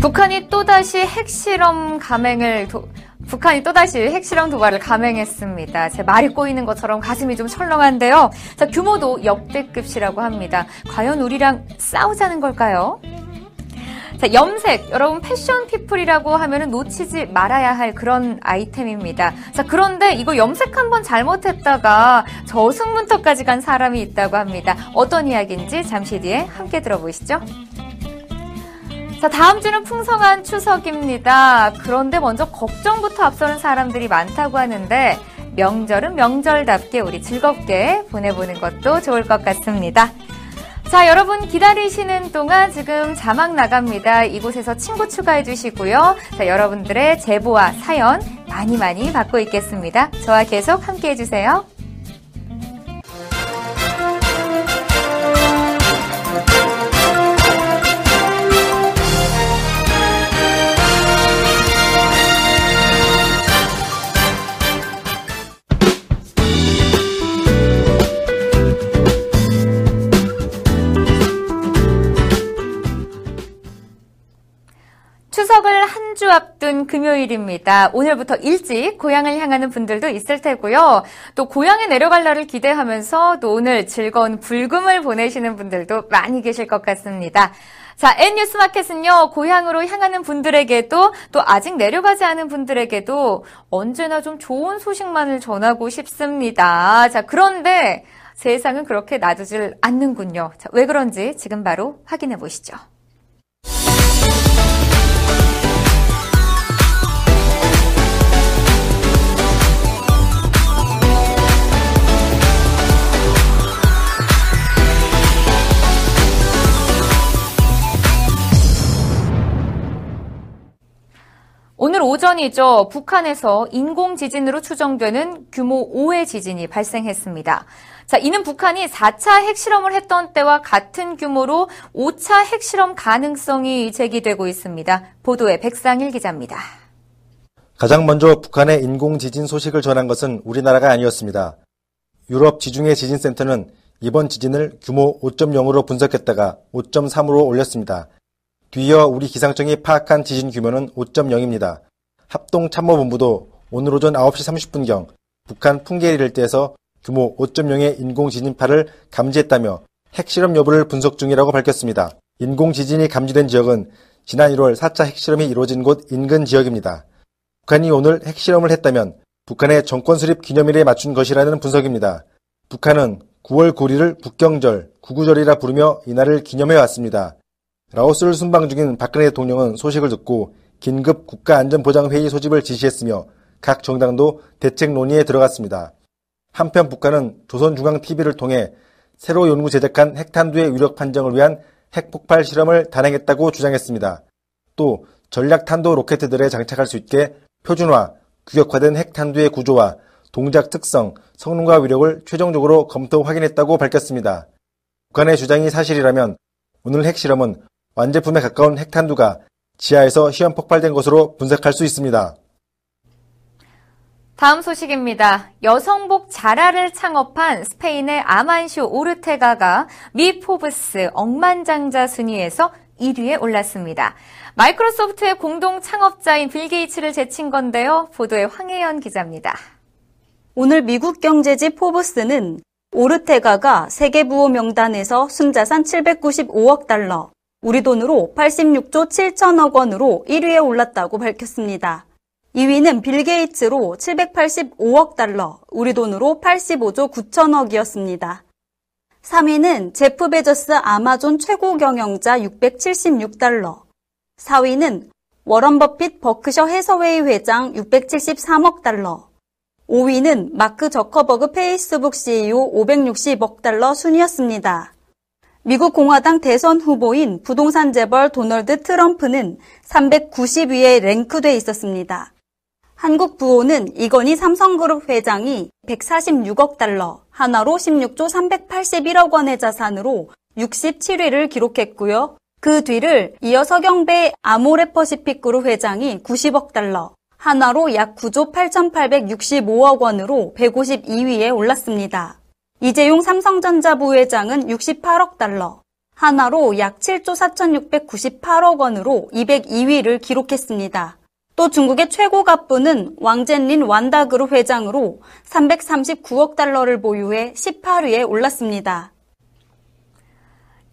북한이 또다시 핵실험 감행을 도, 북한이 또다시 핵실험 도발을 감행했습니다. 제 말이 꼬이는 것처럼 가슴이 좀 철렁한데요. 자, 규모도 역대급이라고 합니다. 과연 우리랑 싸우자는 걸까요? 자, 염색. 여러분 패션 피플이라고 하면은 놓치지 말아야 할 그런 아이템입니다. 자, 그런데 이거 염색 한번 잘못했다가 저승문턱까지 간 사람이 있다고 합니다. 어떤 이야기인지 잠시 뒤에 함께 들어보시죠. 자, 다음 주는 풍성한 추석입니다. 그런데 먼저 걱정부터 앞서는 사람들이 많다고 하는데 명절은 명절답게 우리 즐겁게 보내보는 것도 좋을 것 같습니다. 자, 여러분 기다리시는 동안 지금 자막 나갑니다. 이곳에서 친구 추가해 주시고요. 자, 여러분들의 제보와 사연 많이 많이 받고 있겠습니다. 저와 계속 함께 해 주세요. 앞둔 금요일입니다. 오늘부터 일찍 고향을 향하는 분들도 있을 테고요. 또 고향에 내려갈 날을 기대하면서 또 오늘 즐거운 불금을 보내시는 분들도 많이 계실 것 같습니다. 자, N뉴스 마켓은요, 고향으로 향하는 분들에게도 또 아직 내려가지 않은 분들에게도 언제나 좀 좋은 소식만을 전하고 싶습니다. 자, 그런데 세상은 그렇게 놔두질 않는군요. 자, 왜 그런지 지금 바로 확인해 보시죠. 오늘 오전이죠. 북한에서 인공 지진으로 추정되는 규모 5의 지진이 발생했습니다. 자, 이는 북한이 4차 핵실험을 했던 때와 같은 규모로 5차 핵실험 가능성이 제기되고 있습니다. 보도에 백상일 기자입니다. 가장 먼저 북한의 인공 지진 소식을 전한 것은 우리나라가 아니었습니다. 유럽 지중해 지진센터는 이번 지진을 규모 5.0으로 분석했다가 5.3으로 올렸습니다. 뒤이어 우리 기상청이 파악한 지진 규모는 5.0입니다. 합동참모본부도 오늘 오전 9시 30분경 북한 풍계리 일대에서 규모 5.0의 인공지진파를 감지했다며 핵실험 여부를 분석 중이라고 밝혔습니다. 인공지진이 감지된 지역은 지난 1월 4차 핵실험이 이루어진 곳 인근 지역입니다. 북한이 오늘 핵실험을 했다면 북한의 정권 수립 기념일에 맞춘 것이라는 분석입니다. 북한은 9월 9일을 북경절, 구구절이라 부르며 이날을 기념해 왔습니다. 라오스를 순방 중인 박근혜 대통령은 소식을 듣고 긴급 국가안전보장회의 소집을 지시했으며 각 정당도 대책 논의에 들어갔습니다. 한편 북한은 조선중앙TV를 통해 새로 연구 제작한 핵탄두의 위력 판정을 위한 핵폭발 실험을 단행했다고 주장했습니다. 또 전략탄도 로켓들에 장착할 수 있게 표준화, 규격화된 핵탄두의 구조와 동작 특성, 성능과 위력을 최종적으로 검토 확인했다고 밝혔습니다. 북한의 주장이 사실이라면 오늘 핵실험은 완제품에 가까운 핵탄두가 지하에서 시험 폭발된 것으로 분석할 수 있습니다. 다음 소식입니다. 여성복 자라를 창업한 스페인의 아만시오 오르테가가 미 포브스 억만장자 순위에서 1위에 올랐습니다. 마이크로소프트의 공동 창업자인 빌 게이츠를 제친 건데요. 보도에 황혜연 기자입니다. 오늘 미국 경제지 포브스는 오르테가가 세계 부호 명단에서 순자산 795억 달러, 우리 돈으로 86조 7천억 원으로 1위에 올랐다고 밝혔습니다. 2위는 빌 게이츠로 785억 달러, 우리 돈으로 85조 9천억이었습니다. 3위는 제프 베조스 아마존 최고 경영자 676달러, 4위는 워런 버핏 버크셔 해서웨이 회장 673억 달러, 5위는 마크 저커버그 페이스북 CEO 560억 달러 순이었습니다. 미국 공화당 대선 후보인 부동산 재벌 도널드 트럼프는 390위에 랭크돼 있었습니다. 한국 부호는 이건희 삼성그룹 회장이 146억 달러, 하나로 16조 381억 원의 자산으로 67위를 기록했고요. 그 뒤를 이어 서경배 아모레퍼시픽그룹 회장이 90억 달러, 하나로 약 9조 8,865억 원으로 152위에 올랐습니다. 이재용 삼성전자 부회장은 68억 달러, 하나로 약 7조 4,698억 원으로 202위를 기록했습니다. 또 중국의 최고 갑부는 왕젠린 완다그룹 회장으로 339억 달러를 보유해 18위에 올랐습니다.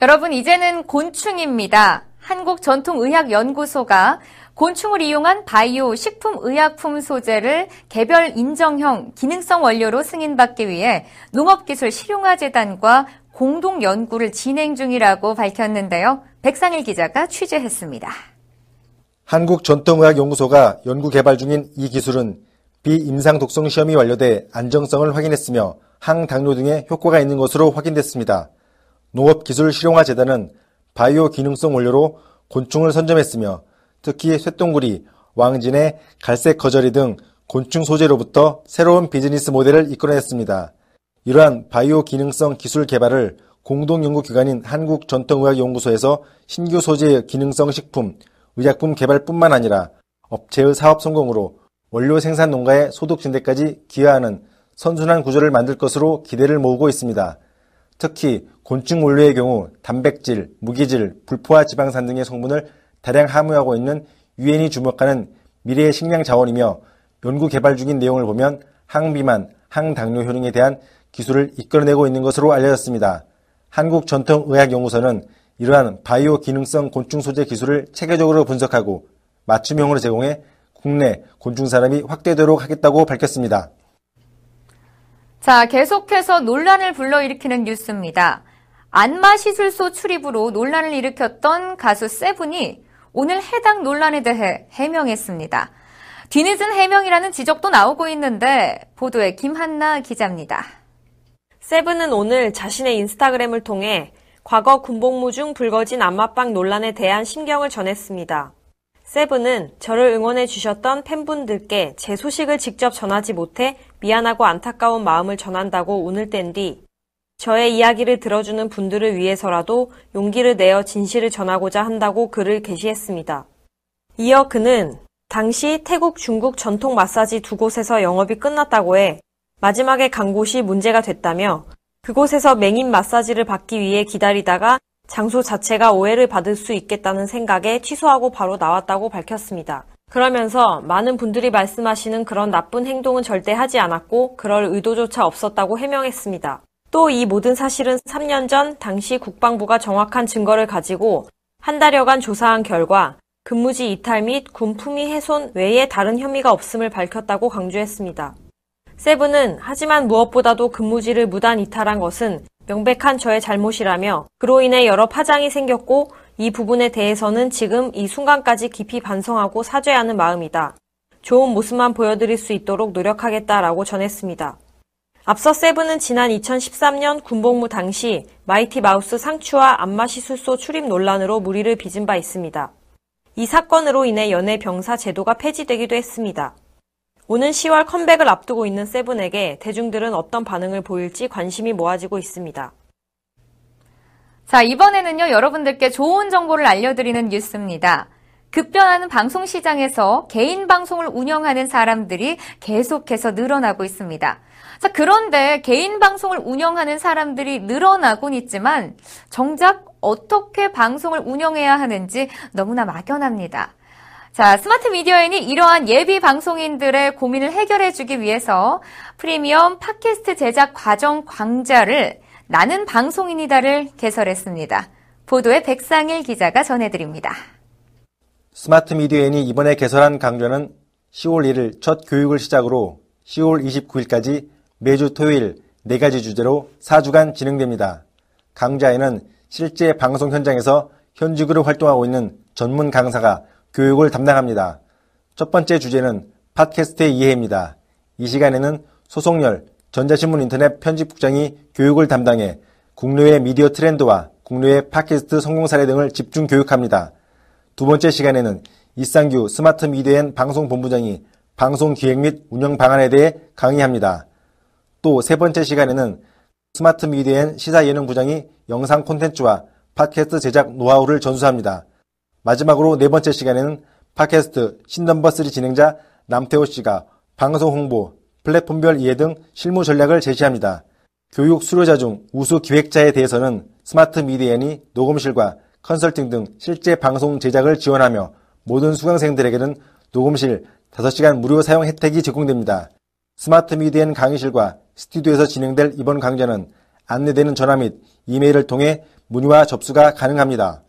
여러분, 이제는 곤충입니다. 한국전통의학연구소가 곤충을 이용한 바이오 식품의약품 소재를 개별 인정형 기능성 원료로 승인받기 위해 농업기술 실용화재단과 공동 연구를 진행 중이라고 밝혔는데요. 백상일 기자가 취재했습니다. 한국전통의학연구소가 연구 개발 중인 이 기술은 비임상 독성 시험이 완료돼 안정성을 확인했으며 항당뇨 등의 효과가 있는 것으로 확인됐습니다. 농업기술실용화재단은 바이오 기능성 원료로 곤충을 선점했으며 특히 쇠똥구리, 왕진의 갈색 거저리 등 곤충 소재로부터 새로운 비즈니스 모델을 이끌어냈습니다. 이러한 바이오 기능성 기술 개발을 공동연구기관인 한국전통의학연구소에서 신규 소재의 기능성 식품, 의약품 개발뿐만 아니라 업체의 사업 성공으로 원료 생산 농가의 소득 증대까지 기여하는 선순환 구조를 만들 것으로 기대를 모으고 있습니다. 특히 곤충 원료의 경우 단백질, 무기질, 불포화 지방산 등의 성분을 다량 함유하고 있는 유엔이 주목하는 미래의 식량 자원이며 연구 개발 중인 내용을 보면 항비만, 항당뇨 효능에 대한 기술을 이끌어내고 있는 것으로 알려졌습니다. 한국전통의학연구소는 이러한 바이오 기능성 곤충 소재 기술을 체계적으로 분석하고 맞춤형으로 제공해 국내 곤충 산업이 확대되도록 하겠다고 밝혔습니다. 자, 계속해서 논란을 불러일으키는 뉴스입니다. 안마 시술소 출입으로 논란을 일으켰던 가수 세븐이 오늘 해당 논란에 대해 해명했습니다. 뒤늦은 해명이라는 지적도 나오고 있는데 보도에 김한나 기자입니다. 세븐은 오늘 자신의 인스타그램을 통해 과거 군복무 중 불거진 안마방 논란에 대한 심경을 전했습니다. 세븐은 저를 응원해 주셨던 팬분들께 제 소식을 직접 전하지 못해 미안하고 안타까운 마음을 전한다고 운을 뗀 뒤 저의 이야기를 들어주는 분들을 위해서라도 용기를 내어 진실을 전하고자 한다고 글을 게시했습니다. 이어 그는 당시 태국, 중국 전통 마사지 두 곳에서 영업이 끝났다고 해 마지막에 간 곳이 문제가 됐다며 그곳에서 맹인 마사지를 받기 위해 기다리다가 장소 자체가 오해를 받을 수 있겠다는 생각에 취소하고 바로 나왔다고 밝혔습니다. 그러면서 많은 분들이 말씀하시는 그런 나쁜 행동은 절대 하지 않았고 그럴 의도조차 없었다고 해명했습니다. 또 이 모든 사실은 3년 전 당시 국방부가 정확한 증거를 가지고 한 달여간 조사한 결과 근무지 이탈 및 군품위 훼손 외에 다른 혐의가 없음을 밝혔다고 강조했습니다. 세븐은 하지만 무엇보다도 근무지를 무단 이탈한 것은 명백한 저의 잘못이라며 그로 인해 여러 파장이 생겼고 이 부분에 대해서는 지금 이 순간까지 깊이 반성하고 사죄하는 마음이다. 좋은 모습만 보여드릴 수 있도록 노력하겠다라고 전했습니다. 앞서 세븐은 지난 2013년 군복무 당시 마이티 마우스 상추와 안마시술소 출입 논란으로 물의를 빚은 바 있습니다. 이 사건으로 인해 연예 병사 제도가 폐지되기도 했습니다. 오는 10월 컴백을 앞두고 있는 세븐에게 대중들은 어떤 반응을 보일지 관심이 모아지고 있습니다. 자, 이번에는요, 여러분들께 좋은 정보를 알려드리는 뉴스입니다. 급변하는 방송 시장에서 개인 방송을 운영하는 사람들이 계속해서 늘어나고 있습니다. 자, 그런데 개인 방송을 운영하는 사람들이 늘어나곤 있지만 정작 어떻게 방송을 운영해야 하는지 너무나 막연합니다. 자, 스마트 미디어엔이 이러한 예비 방송인들의 고민을 해결해 주기 위해서 프리미엄 팟캐스트 제작 과정 광자를 나는 방송인이다를 개설했습니다. 보도에 백상일 기자가 전해드립니다. 스마트 미디어엔이 이번에 개설한 강좌는 10월 1일 첫 교육을 시작으로 10월 29일까지 매주 토요일 4가지 주제로 4주간 진행됩니다. 강좌에는 실제 방송 현장에서 현직으로 활동하고 있는 전문 강사가 교육을 담당합니다. 첫 번째 주제는 팟캐스트의 이해입니다. 이 시간에는 소속열 전자신문 인터넷 편집국장이 교육을 담당해 국내의 미디어 트렌드와 국내의 팟캐스트 성공 사례 등을 집중 교육합니다. 두 번째 시간에는 이상규 스마트 미디어엔 방송 본부장이 방송 기획 및 운영 방안에 대해 강의합니다. 또 세 번째 시간에는 스마트 미디어엔 시사 예능 부장이 영상 콘텐츠와 팟캐스트 제작 노하우를 전수합니다. 마지막으로 네 번째 시간에는 팟캐스트 신넘버 3 진행자 남태호 씨가 방송 홍보, 플랫폼별 이해 등 실무 전략을 제시합니다. 교육 수료자 중 우수 기획자에 대해서는 스마트 미디엔이 녹음실과 컨설팅 등 실제 방송 제작을 지원하며 모든 수강생들에게는 녹음실 5시간 무료 사용 혜택이 제공됩니다. 스마트 미디엔 강의실과 스튜디오에서 진행될 이번 강좌는 안내되는 전화 및 이메일을 통해 문의와 접수가 가능합니다.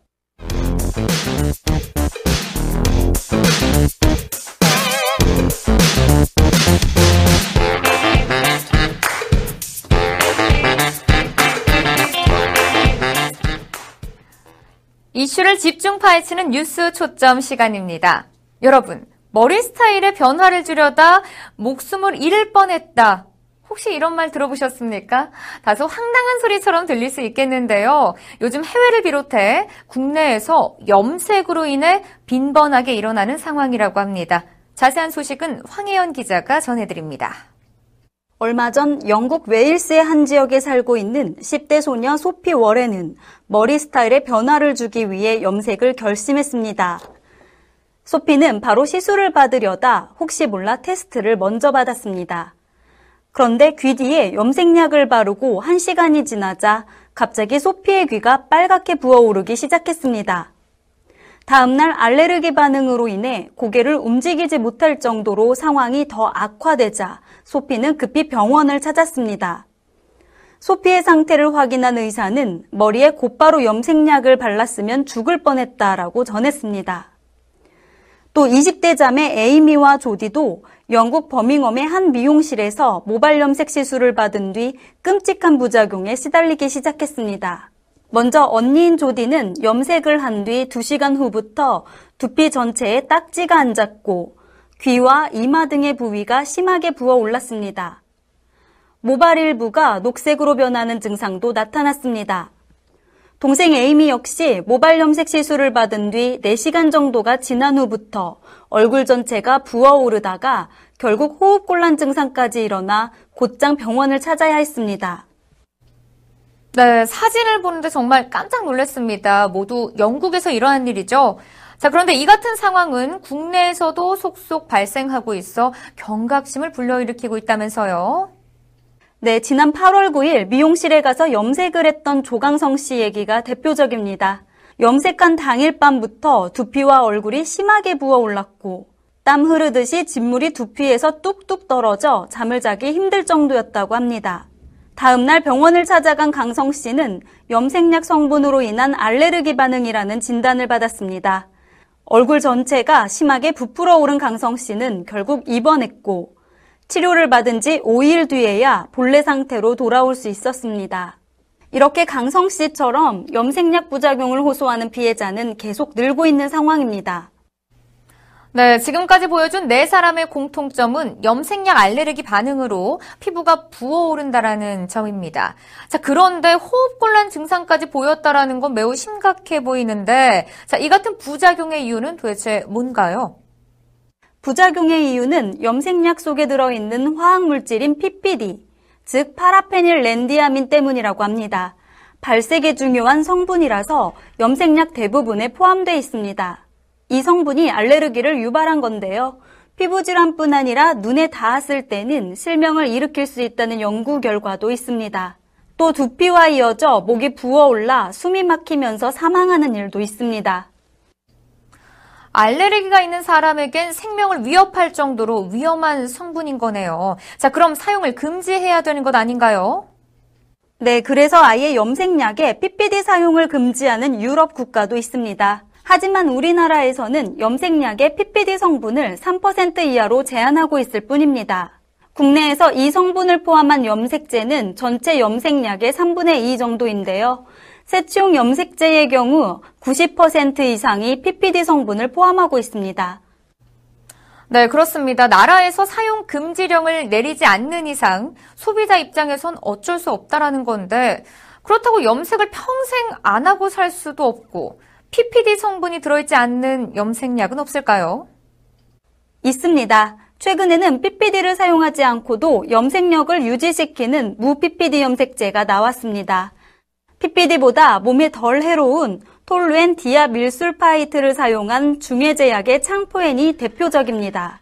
이슈를 집중 파헤치는 뉴스 초점 시간입니다. 여러분, 머리 스타일의 변화를 주려다 목숨을 잃을 뻔했다. 혹시 이런 말 들어보셨습니까? 다소 황당한 소리처럼 들릴 수 있겠는데요. 요즘 해외를 비롯해 국내에서 염색으로 인해 빈번하게 일어나는 상황이라고 합니다. 자세한 소식은 황혜연 기자가 전해드립니다. 얼마 전 영국 웨일스의 한 지역에 살고 있는 10대 소녀 소피 월에는 머리 스타일에 변화를 주기 위해 염색을 결심했습니다. 소피는 바로 시술을 받으려다 혹시 몰라 테스트를 먼저 받았습니다. 그런데 귀 뒤에 염색약을 바르고 1시간이 지나자 갑자기 소피의 귀가 빨갛게 부어오르기 시작했습니다. 다음날 알레르기 반응으로 인해 고개를 움직이지 못할 정도로 상황이 더 악화되자 소피는 급히 병원을 찾았습니다. 소피의 상태를 확인한 의사는 머리에 곧바로 염색약을 발랐으면 죽을 뻔했다라고 전했습니다. 또 20대 자매 에이미와 조디도 영국 버밍엄의 한 미용실에서 모발 염색 시술을 받은 뒤 끔찍한 부작용에 시달리기 시작했습니다. 먼저 언니인 조디는 염색을 한 뒤 2시간 후부터 두피 전체에 딱지가 앉았고 귀와 이마 등의 부위가 심하게 부어 올랐습니다. 모발 일부가 녹색으로 변하는 증상도 나타났습니다. 동생 에이미 역시 모발 염색 시술을 받은 뒤 4시간 정도가 지난 후부터 얼굴 전체가 부어오르다가 결국 호흡곤란 증상까지 일어나 곧장 병원을 찾아야 했습니다. 네, 사진을 보는데 정말 깜짝 놀랐습니다. 모두 영국에서 일어난 일이죠. 자, 그런데 이 같은 상황은 국내에서도 속속 발생하고 있어 경각심을 불러일으키고 있다면서요. 네, 지난 8월 9일 미용실에 가서 염색을 했던 조강성 씨 얘기가 대표적입니다. 염색한 당일 밤부터 두피와 얼굴이 심하게 부어 올랐고 땀 흐르듯이 진물이 두피에서 뚝뚝 떨어져 잠을 자기 힘들 정도였다고 합니다. 다음 날 병원을 찾아간 강성 씨는 염색약 성분으로 인한 알레르기 반응이라는 진단을 받았습니다. 얼굴 전체가 심하게 부풀어 오른 강성 씨는 결국 입원했고 치료를 받은 지 5일 뒤에야 본래 상태로 돌아올 수 있었습니다. 이렇게 강성 씨처럼 염색약 부작용을 호소하는 피해자는 계속 늘고 있는 상황입니다. 네, 지금까지 보여준 네 사람의 공통점은 염색약 알레르기 반응으로 피부가 부어오른다라는 점입니다. 자, 그런데 호흡곤란 증상까지 보였다라는 건 매우 심각해 보이는데, 자, 이 같은 부작용의 이유는 도대체 뭔가요? 부작용의 이유는 염색약 속에 들어있는 화학물질인 PPD, 즉 파라페닐 렌디아민 때문이라고 합니다. 발색에 중요한 성분이라서 염색약 대부분에 포함되어 있습니다. 이 성분이 알레르기를 유발한 건데요. 피부 질환뿐 아니라 눈에 닿았을 때는 실명을 일으킬 수 있다는 연구 결과도 있습니다. 또 두피와 이어져 목이 부어올라 숨이 막히면서 사망하는 일도 있습니다. 알레르기가 있는 사람에겐 생명을 위협할 정도로 위험한 성분인 거네요. 자, 그럼 사용을 금지해야 되는 것 아닌가요? 네, 그래서 아예 염색약에 PPD 사용을 금지하는 유럽 국가도 있습니다. 하지만 우리나라에서는 염색약의 PPD 성분을 3% 이하로 제한하고 있을 뿐입니다. 국내에서 이 성분을 포함한 염색제는 전체 염색약의 3분의 2 정도인데요. 세치용 염색제의 경우 90% 이상이 PPD 성분을 포함하고 있습니다. 네, 그렇습니다. 나라에서 사용 금지령을 내리지 않는 이상 소비자 입장에선 어쩔 수 없다라는 건데 그렇다고 염색을 평생 안 하고 살 수도 없고 PPD 성분이 들어있지 않는 염색약은 없을까요? 있습니다. 최근에는 PPD를 사용하지 않고도 염색력을 유지시키는 무 PPD 염색제가 나왔습니다. PPD보다 몸에 덜 해로운 톨루엔 디아민술페이트를 사용한 중외제약의 창포엔이 대표적입니다.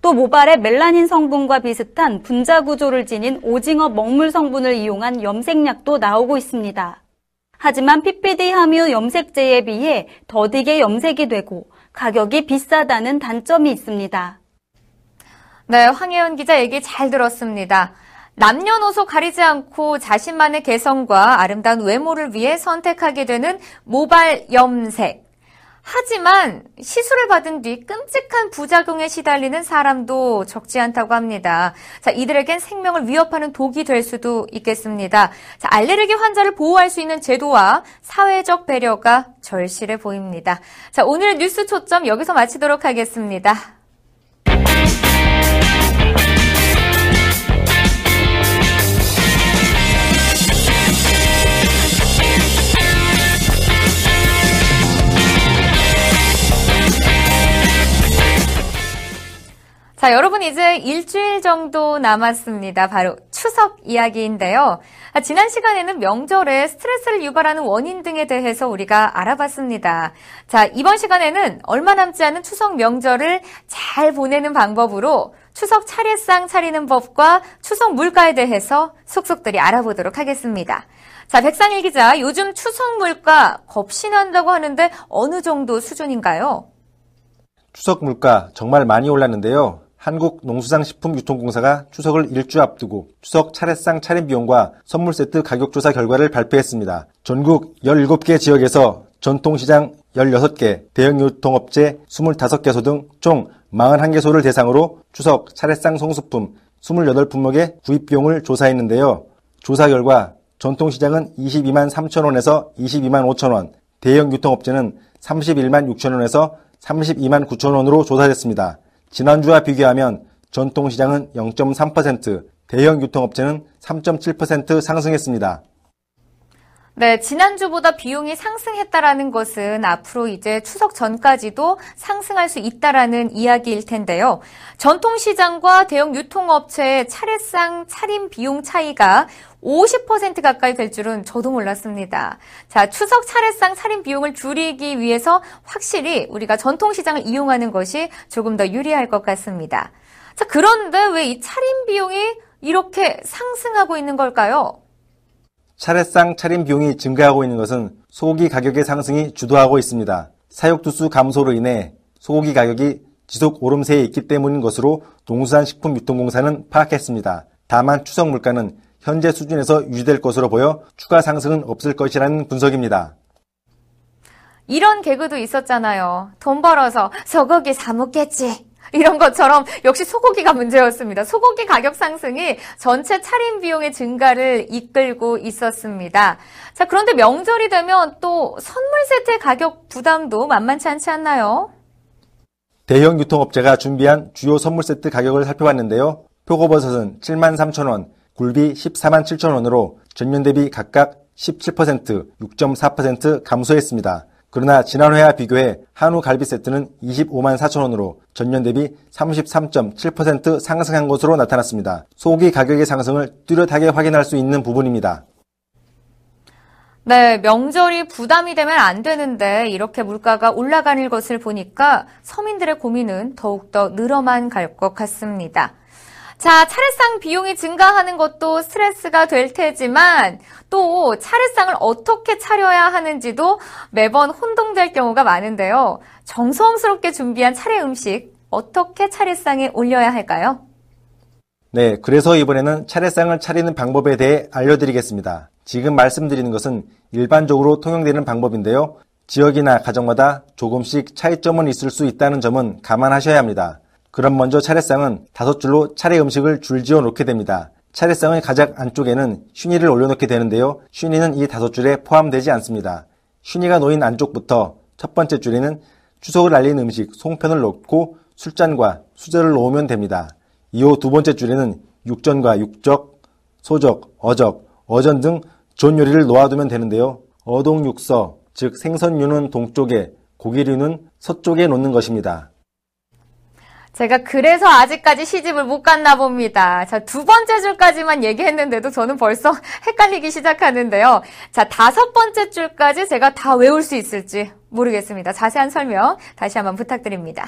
또 모발의 멜라닌 성분과 비슷한 분자 구조를 지닌 오징어 먹물 성분을 이용한 염색약도 나오고 있습니다. 하지만 PPD 함유 염색제에 비해 더디게 염색이 되고 가격이 비싸다는 단점이 있습니다. 네, 황혜연 기자 얘기 잘 들었습니다. 남녀노소 가리지 않고 자신만의 개성과 아름다운 외모를 위해 선택하게 되는 모발 염색. 하지만 시술을 받은 뒤 끔찍한 부작용에 시달리는 사람도 적지 않다고 합니다. 자, 이들에겐 생명을 위협하는 독이 될 수도 있겠습니다. 자, 알레르기 환자를 보호할 수 있는 제도와 사회적 배려가 절실해 보입니다. 자, 오늘 뉴스 초점 여기서 마치도록 하겠습니다. 자, 여러분 이제 일주일 정도 남았습니다. 바로 추석 이야기인데요. 아, 지난 시간에는 명절에 스트레스를 유발하는 원인 등에 대해서 우리가 알아봤습니다. 자, 이번 시간에는 얼마 남지 않은 추석 명절을 잘 보내는 방법으로 추석 차례상 차리는 법과 추석 물가에 대해서 속속들이 알아보도록 하겠습니다. 자, 백상일 기자, 요즘 추석 물가 겁신한다고 하는데 어느 정도 수준인가요? 추석 물가 정말 많이 올랐는데요. 한국농수산식품유통공사가 추석을 일주 앞두고 추석 차례상 차림 비용과 선물 세트 가격 조사 결과를 발표했습니다. 전국 17개 지역에서 전통시장 16개, 대형 유통업체 25개소 등 총 41개소를 대상으로 추석 차례상 송수품 28품목의 구입 비용을 조사했는데요. 조사 결과 전통시장은 22만 3천원에서 22만 5천원, 대형 유통업체는 31만 6천원에서 32만 9천원으로 조사됐습니다. 지난주와 비교하면 전통시장은 0.3%, 대형 유통업체는 3.7% 상승했습니다. 네, 지난주보다 비용이 상승했다라는 것은 앞으로 이제 추석 전까지도 상승할 수 있다라는 이야기일 텐데요. 전통시장과 대형 유통업체의 차례상 차림 비용 차이가 50% 가까이 될 줄은 저도 몰랐습니다. 자, 추석 차례상 차림 비용을 줄이기 위해서 확실히 우리가 전통시장을 이용하는 것이 조금 더 유리할 것 같습니다. 자, 그런데 왜 이 차림 비용이 이렇게 상승하고 있는 걸까요? 차례상 차림 비용이 증가하고 있는 것은 소고기 가격의 상승이 주도하고 있습니다. 사육 두수 감소로 인해 소고기 가격이 지속 오름세에 있기 때문인 것으로 농수산식품유통공사는 파악했습니다. 다만 추석 물가는 현재 수준에서 유지될 것으로 보여 추가 상승은 없을 것이라는 분석입니다. 이런 개그도 있었잖아요. 돈 벌어서 소고기 사 먹겠지. 이런 것처럼 역시 소고기가 문제였습니다. 소고기 가격 상승이 전체 차림 비용의 증가를 이끌고 있었습니다. 자, 그런데 명절이 되면 또 선물 세트의 가격 부담도 만만치 않지 않나요? 대형 유통업체가 준비한 주요 선물 세트 가격을 살펴봤는데요. 표고버섯은 7만 3천원, 굴비 14만 7천원으로 전년 대비 각각 17%, 6.4% 감소했습니다. 그러나 지난해와 비교해 한우 갈비 세트는 25만 4천 원으로 전년 대비 33.7% 상승한 것으로 나타났습니다. 소고기 가격의 상승을 뚜렷하게 확인할 수 있는 부분입니다. 네, 명절이 부담이 되면 안 되는데 이렇게 물가가 올라가는 것을 보니까 서민들의 고민은 더욱더 늘어만 갈 것 같습니다. 자, 차례상 비용이 증가하는 것도 스트레스가 될 테지만 또 차례상을 어떻게 차려야 하는지도 매번 혼동될 경우가 많은데요. 정성스럽게 준비한 차례 음식 어떻게 차례상에 올려야 할까요? 네, 그래서 이번에는 차례상을 차리는 방법에 대해 알려드리겠습니다. 지금 말씀드리는 것은 일반적으로 통용되는 방법인데요. 지역이나 가정마다 조금씩 차이점은 있을 수 있다는 점은 감안하셔야 합니다. 그럼 먼저 차례상은 다섯 줄로 차례 음식을 줄지어 놓게 됩니다. 차례상의 가장 안쪽에는 쉰이를 올려놓게 되는데요. 쉰이는 이 다섯 줄에 포함되지 않습니다. 쉰이가 놓인 안쪽부터 첫 번째 줄에는 추석을 알리는 음식 송편을 넣고 술잔과 수저를 놓으면 됩니다. 이후 두 번째 줄에는 육전과 육적, 소적, 어적, 어전 등 전 요리를 놓아두면 되는데요. 어동육서, 즉 생선류는 동쪽에, 고기류는 서쪽에 놓는 것입니다. 제가 그래서 아직까지 시집을 못 갔나 봅니다. 자, 두 번째 줄까지만 얘기했는데도 저는 벌써 헷갈리기 시작하는데요. 자, 다섯 번째 줄까지 제가 다 외울 수 있을지 모르겠습니다. 자세한 설명 다시 한번 부탁드립니다.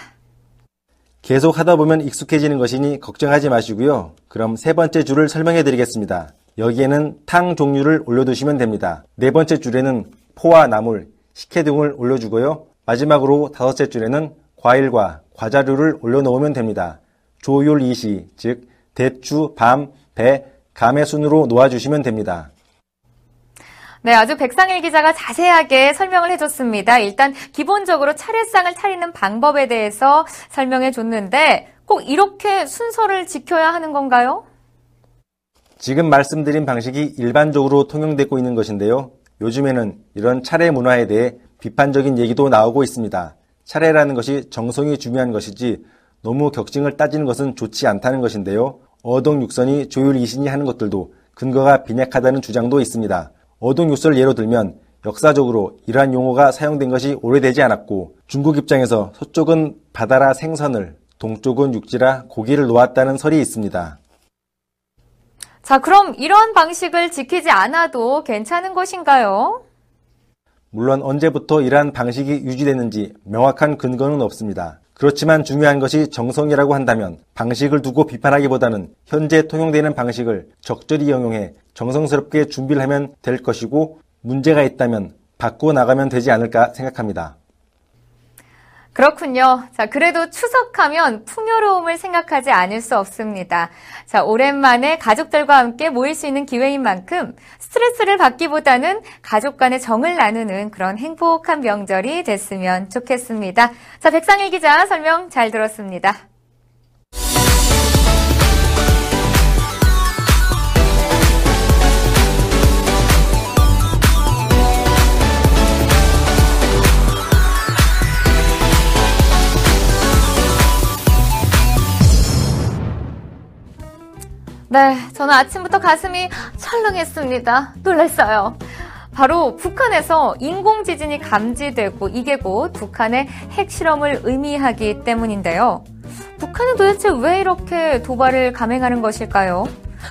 계속 하다 보면 익숙해지는 것이니 걱정하지 마시고요. 그럼 세 번째 줄을 설명해 드리겠습니다. 여기에는 탕 종류를 올려두시면 됩니다. 네 번째 줄에는 포와 나물, 식혜 등을 올려주고요. 마지막으로 다섯째 줄에는 과일과 과자류를 올려놓으면 됩니다. 조율 이시, 즉 대추, 밤, 배, 감의 순으로 놓아주시면 됩니다. 네, 아주 백상일 기자가 자세하게 설명을 해줬습니다. 일단 기본적으로 차례상을 차리는 방법에 대해서 설명해 줬는데 꼭 이렇게 순서를 지켜야 하는 건가요? 지금 말씀드린 방식이 일반적으로 통용되고 있는 것인데요. 요즘에는 이런 차례 문화에 대해 비판적인 얘기도 나오고 있습니다. 차례라는 것이 정성이 중요한 것이지 너무 격징을 따지는 것은 좋지 않다는 것인데요. 어동육선이 조율이신이 하는 것들도 근거가 빈약하다는 주장도 있습니다. 어동육설을 예로 들면 역사적으로 이러한 용어가 사용된 것이 오래되지 않았고 중국 입장에서 서쪽은 바다라 생선을 동쪽은 육지라 고기를 놓았다는 설이 있습니다. 자, 그럼 이런 방식을 지키지 않아도 괜찮은 것인가요? 물론 언제부터 이러한 방식이 유지됐는지 명확한 근거는 없습니다. 그렇지만 중요한 것이 정성이라고 한다면 방식을 두고 비판하기보다는 현재 통용되는 방식을 적절히 영용해 정성스럽게 준비를 하면 될 것이고 문제가 있다면 바꾸어 나가면 되지 않을까 생각합니다. 그렇군요. 자, 그래도 추석하면 풍요로움을 생각하지 않을 수 없습니다. 자, 오랜만에 가족들과 함께 모일 수 있는 기회인 만큼 스트레스를 받기보다는 가족 간의 정을 나누는 그런 행복한 명절이 됐으면 좋겠습니다. 자, 백상일 기자 설명 잘 들었습니다. 네, 저는 아침부터 가슴이 철렁했습니다. 놀랐어요. 바로 북한에서 인공지진이 감지되고 이게 곧 북한의 핵실험을 의미하기 때문인데요. 북한은 도대체 왜 이렇게 도발을 감행하는 것일까요?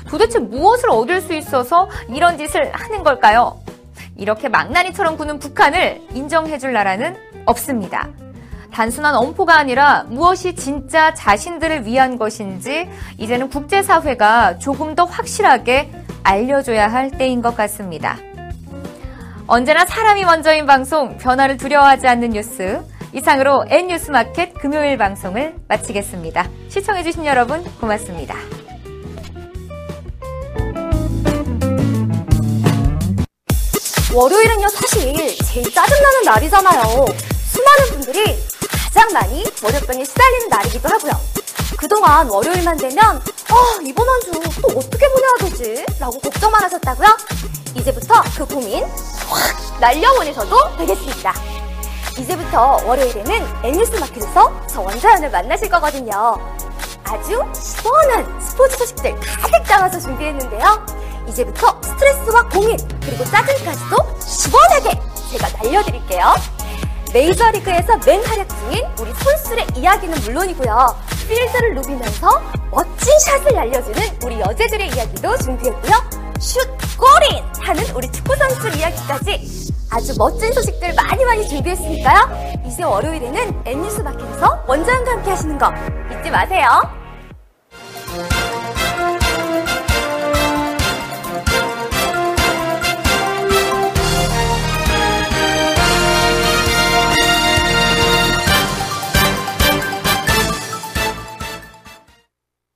도대체 무엇을 얻을 수 있어서 이런 짓을 하는 걸까요? 이렇게 망나니처럼 구는 북한을 인정해줄 나라는 없습니다. 단순한 엄포가 아니라 무엇이 진짜 자신들을 위한 것인지 이제는 국제사회가 조금 더 확실하게 알려줘야 할 때인 것 같습니다. 언제나 사람이 먼저인 방송, 변화를 두려워하지 않는 뉴스. 이상으로 N뉴스마켓 금요일 방송을 마치겠습니다. 시청해주신 여러분 고맙습니다. 월요일은요 사실 제일 짜증나는 날이잖아요. 수많은 분들이 가장 많이 월요병에 시달리는 날이기도 하고요. 그동안 월요일만 되면 아 이번 한 주 또 어떻게 보내야 되지? 라고 걱정만 하셨다고요? 이제부터 그 고민 확 날려보내셔도 되겠습니다. 이제부터 월요일에는 N뉴스 마켓에서 저 원자연을 만나실 거거든요. 아주 시원한 스포츠 소식들 가득 담아서 준비했는데요. 이제부터 스트레스와 고민 그리고 짜증까지도 시원하게 제가 날려드릴게요. 메이저리그에서 맹활약 중인 우리 선수의 이야기는 물론이고요. 필드를 누비면서 멋진 샷을 날려주는 우리 여제들의 이야기도 준비했고요. 슛 골인 하는 우리 축구 선수 이야기까지 아주 멋진 소식들 많이 많이 준비했으니까요. 이제 월요일에는 N뉴스 마켓에서 원장과 함께 하시는 거 잊지 마세요.